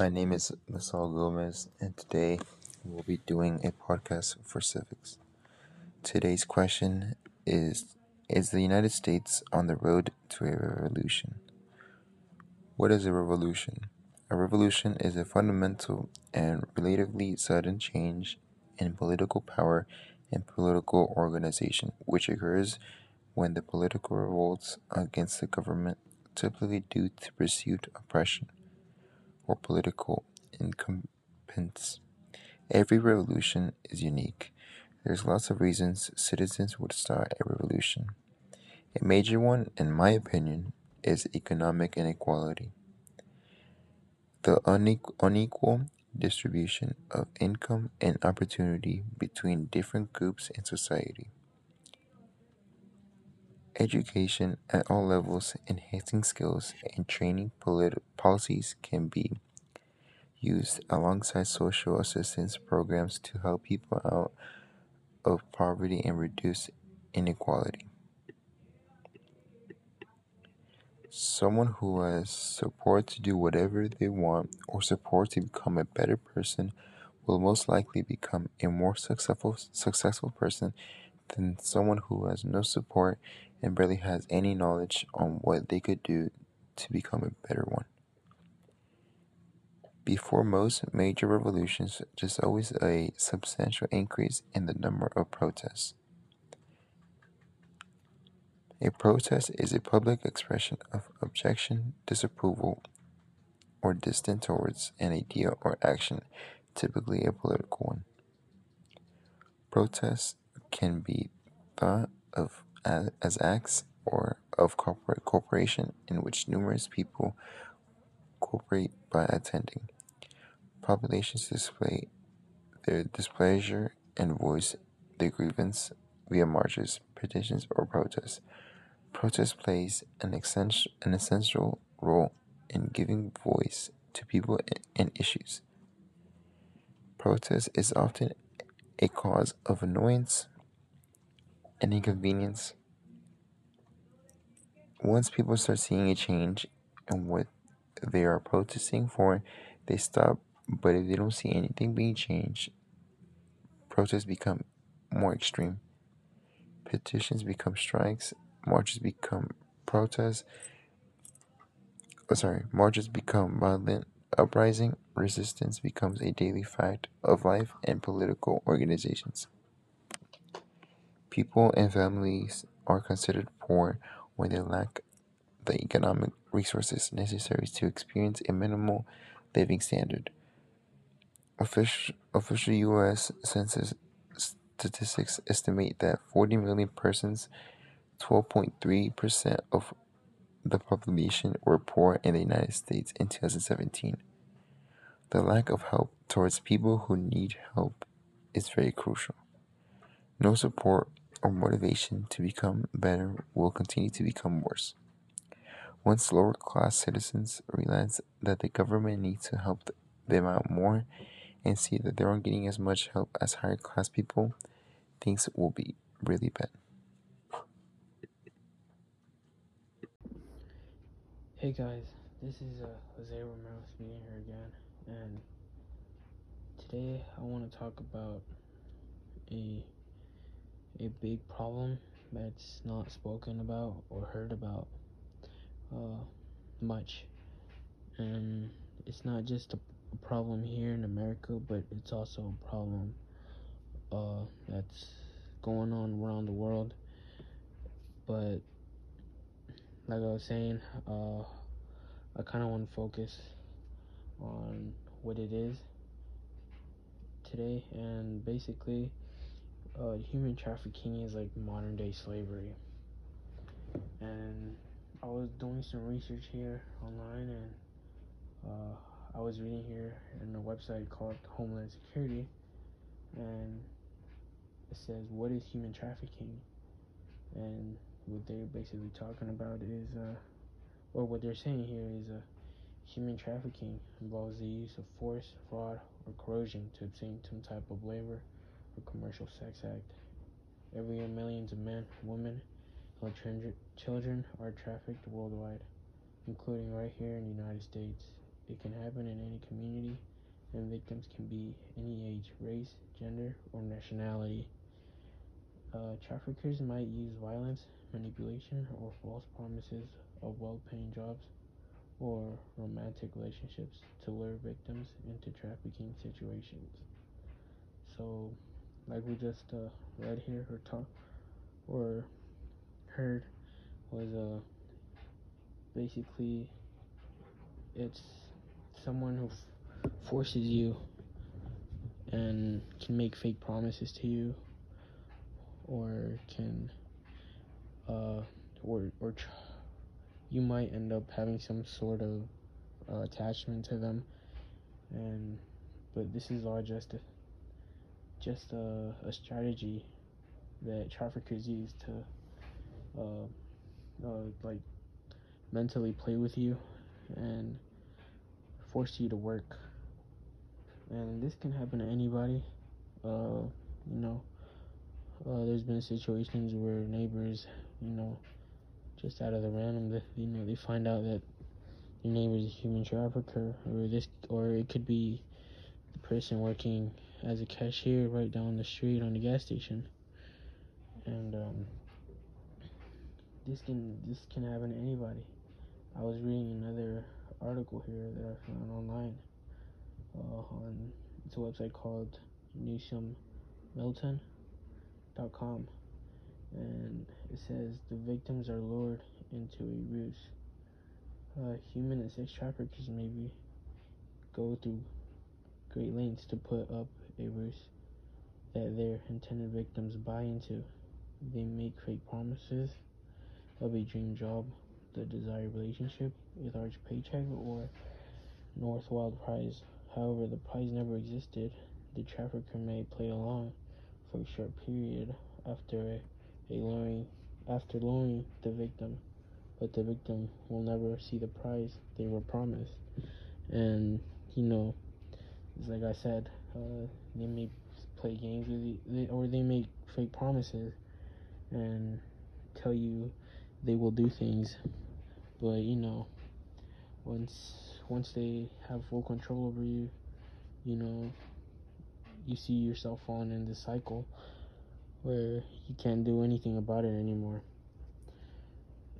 My name is Masal Gomez, and today we'll be doing a podcast for civics. Today's question is Is the United States on the road to a revolution? What is a revolution? A revolution is a fundamental and relatively sudden change in political power and political organization, which occurs when the political revolts against the government, typically due to perceived oppression or political incompetence. Every revolution is unique. There's lots of reasons citizens would start a revolution. A major one, in my opinion, is economic inequality. The unequal distribution of income and opportunity between different groups in society. Education at all levels, enhancing skills, and training polit- policies can be used alongside social assistance programs to help people out of poverty and reduce inequality. Someone who has support to do whatever they want or support to become a better person will most likely become a more successful successful person than someone who has no support and barely has any knowledge on what they could do to become a better one. Before most major revolutions, there's always a substantial increase in the number of protests. A protest is a public expression of objection, disapproval, or dissent towards an idea or action, typically a political one. Protests can be thought of as, as acts or of corporate corporation in which numerous people cooperate by attending. Populations display their displeasure and voice their grievance via marches, petitions, or protests. Protest plays an essential, an essential role in giving voice to people and issues. Protest is often a cause of annoyance and inconvenience. Once people start seeing a change in what they are protesting for, they stop. But if they don't see anything being changed, protests become more extreme. Petitions become strikes, marches become protests. Oh, sorry, marches become violent uprising. Resistance becomes a daily fact of life and political organizations. People and families are considered poor when they lack the economic resources necessary to experience a minimal living standard. Official, U.S. Census statistics estimate that 40 million persons, 12.3% of the population, were poor in the United States in 2017. The lack of help towards people who need help is very crucial. No support or motivation to become better will continue to become worse. Once lower class citizens realize that the government needs to help them out more and see that they aren't getting as much help as higher class people, things will be really bad. Hey guys, this is uh, Jose Romero speaking here again, and today I want to talk about a a big problem that's not spoken about or heard about uh, much, and it's not just a, a problem here in America, but it's also a problem uh, that's going on around the world. But like I was saying, uh, I kind of want to focus on what it is today, and basically, uh, human trafficking is like modern day slavery. And I was doing some research here online, and uh, I was reading here in a website called Homeland Security, and it says, "What is human trafficking?" And what they're basically talking about is, uh, or what they're saying here is, uh, human trafficking involves the use of force, fraud, or coercion to obtain some type of labor or commercial sex act. Every year, millions of men, women, and children are trafficked worldwide, including right here in the United States. It can happen in any community, and victims can be any age, race, gender, or nationality. Uh, traffickers might use violence, manipulation, or false promises of well paying jobs or romantic relationships to lure victims into trafficking situations. So, like we just uh, read here or talk or heard, was uh, basically it's someone who forces you and can make fake promises to you or can uh, or or you might end up having some sort of uh, attachment to them. And but this is all just a just a, a strategy that traffickers use to uh, uh, like mentally play with you. And force you to work. And this can happen to anybody. Uh, you know uh, there's been situations where neighbors you know just out of the random that you know they find out that your neighbor is a human trafficker or this or it could be the person working as a cashier right down the street on the gas station. And um, this can this can happen to anybody. I was reading another article here that i found online uh, on it's a website called newsomilton.com and it says the victims are lured into a ruse. Uh, human and sex traffickers maybe go through great lengths to put up a ruse that their intended victims buy into. They make fake promises of a dream job, the desired relationship, a large paycheck, or North Wild prize. However, the prize never existed. The trafficker may play along for a short period after a, a luring after luring the victim, but the victim will never see the prize they were promised. And you know, it's like I said, uh, they may play games with you, or they make fake promises and tell you they will do things, but you know, once once they have full control over you, you know, you see yourself falling in this cycle where you can't do anything about it anymore.